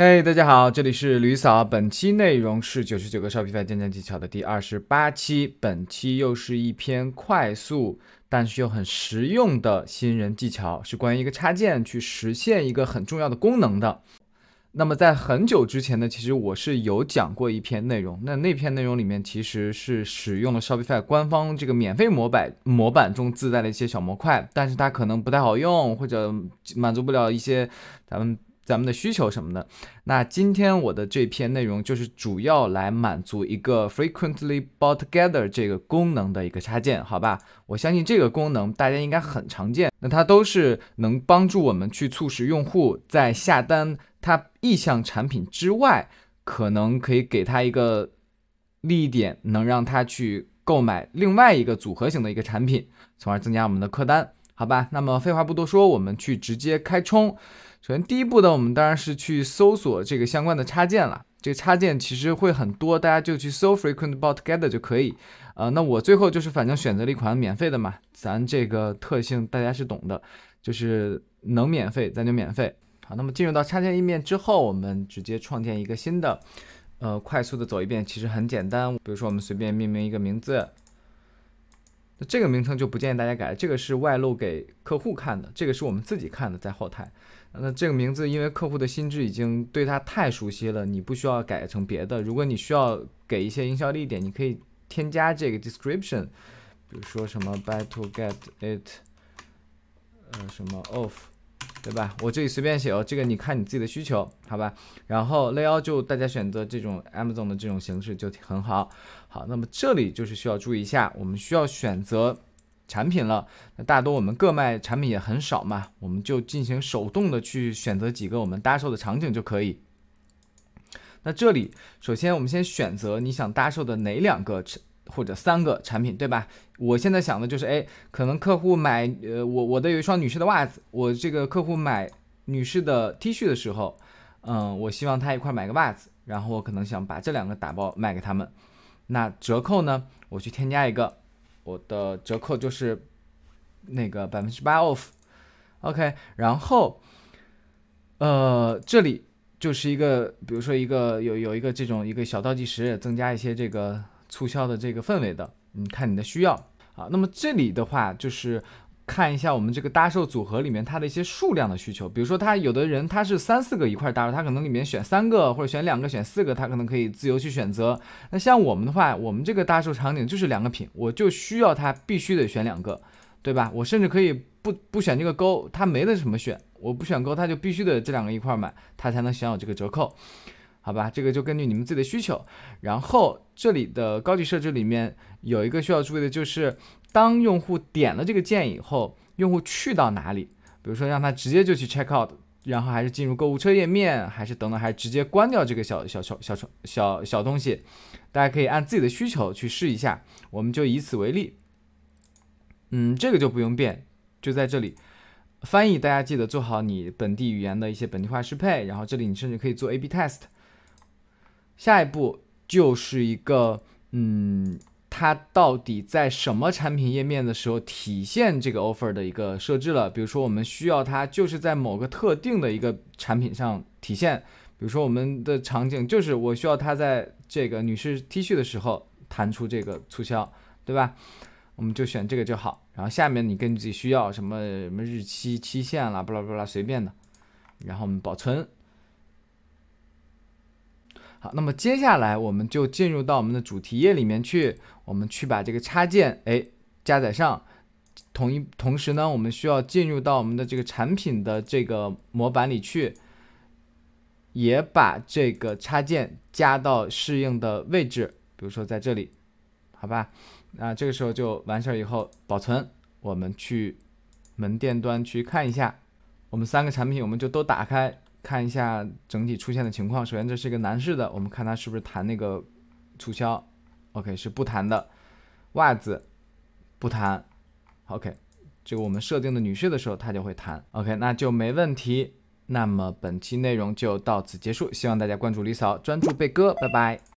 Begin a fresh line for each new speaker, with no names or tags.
嘿大家好，这里是吕嫂。本期内容是九十九个 Shopify 建站技巧的第二十八期。本期又是一篇快速但是又很实用的新人技巧，是关于一个插件去实现一个很重要的功能的。那么在很久之前呢，其实我是有讲过一篇内容，那那篇内容里面其实是使用了 Shopify 官方这个免费模板模板中自带的一些小模块，但是它可能不太好用，或者满足不了一些咱们。咱们的需求什么的，那今天我的这篇内容就是主要来满足一个 frequently bought together 这个功能的一个插件，好吧？我相信这个功能大家应该很常见，那它都是能帮助我们去促使用户在下单它意向产品之外，可能可以给他一个利益点，能让他去购买另外一个组合型的一个产品，从而增加我们的客单，好吧？那么废话不多说，我们去直接开冲。首先，第一步呢，我们当然是去搜索这个相关的插件了。这个插件其实会很多，大家就去搜 frequent bought together 就可以。呃，那我最后就是反正选择了一款免费的嘛，咱这个特性大家是懂的，就是能免费咱就免费。好，那么进入到插件页面之后，我们直接创建一个新的，呃，快速的走一遍，其实很简单。比如说我们随便命名一个名字。那这个名称就不建议大家改，这个是外露给客户看的，这个是我们自己看的，在后台。那这个名字因为客户的心智已经对它太熟悉了，你不需要改成别的。如果你需要给一些营销利点，你可以添加这个 description，比如说什么 “by to get it，呃，什么 off。对吧？我这里随便写哦，这个你看你自己的需求，好吧？然后 layout 就大家选择这种 Amazon 的这种形式就很好。好，那么这里就是需要注意一下，我们需要选择产品了。那大多我们各卖产品也很少嘛，我们就进行手动的去选择几个我们搭售的场景就可以。那这里首先我们先选择你想搭售的哪两个或者三个产品，对吧？我现在想的就是，哎，可能客户买，呃，我我的有一双女士的袜子，我这个客户买女士的 T 恤的时候，嗯，我希望他一块买个袜子，然后我可能想把这两个打包卖给他们。那折扣呢？我去添加一个，我的折扣就是那个百分之八 off，OK。然后，呃，这里就是一个，比如说一个有有一个这种一个小倒计时，增加一些这个。促销的这个氛围的，你看你的需要啊。那么这里的话，就是看一下我们这个搭售组合里面它的一些数量的需求。比如说，他有的人他是三四个一块搭，他可能里面选三个或者选两个、选四个，他可能可以自由去选择。那像我们的话，我们这个搭售场景就是两个品，我就需要他必须得选两个，对吧？我甚至可以不不选这个勾，他没得什么选，我不选勾，他就必须得这两个一块买，他才能享有这个折扣。好吧，这个就根据你们自己的需求。然后这里的高级设置里面有一个需要注意的，就是当用户点了这个键以后，用户去到哪里？比如说让他直接就去 check out，然后还是进入购物车页面，还是等等，还是直接关掉这个小小小小小小小东西？大家可以按自己的需求去试一下。我们就以此为例。嗯，这个就不用变，就在这里翻译，大家记得做好你本地语言的一些本地化适配。然后这里你甚至可以做 A/B test。下一步就是一个，嗯，它到底在什么产品页面的时候体现这个 offer 的一个设置了。比如说，我们需要它就是在某个特定的一个产品上体现。比如说，我们的场景就是我需要它在这个女士 T 恤的时候弹出这个促销，对吧？我们就选这个就好。然后下面你根据自己需要什么什么日期期限啦，巴拉巴拉随便的。然后我们保存。好，那么接下来我们就进入到我们的主题页里面去，我们去把这个插件哎加载上。同一同时呢，我们需要进入到我们的这个产品的这个模板里去，也把这个插件加到适应的位置，比如说在这里，好吧？那这个时候就完事儿以后保存，我们去门店端去看一下，我们三个产品我们就都打开。看一下整体出现的情况。首先，这是一个男士的，我们看他是不是弹那个促销。OK，是不弹的。袜子不弹。OK，这个我们设定的女士的时候，他就会弹。OK，那就没问题。那么本期内容就到此结束，希望大家关注李嫂，专注贝哥，拜拜。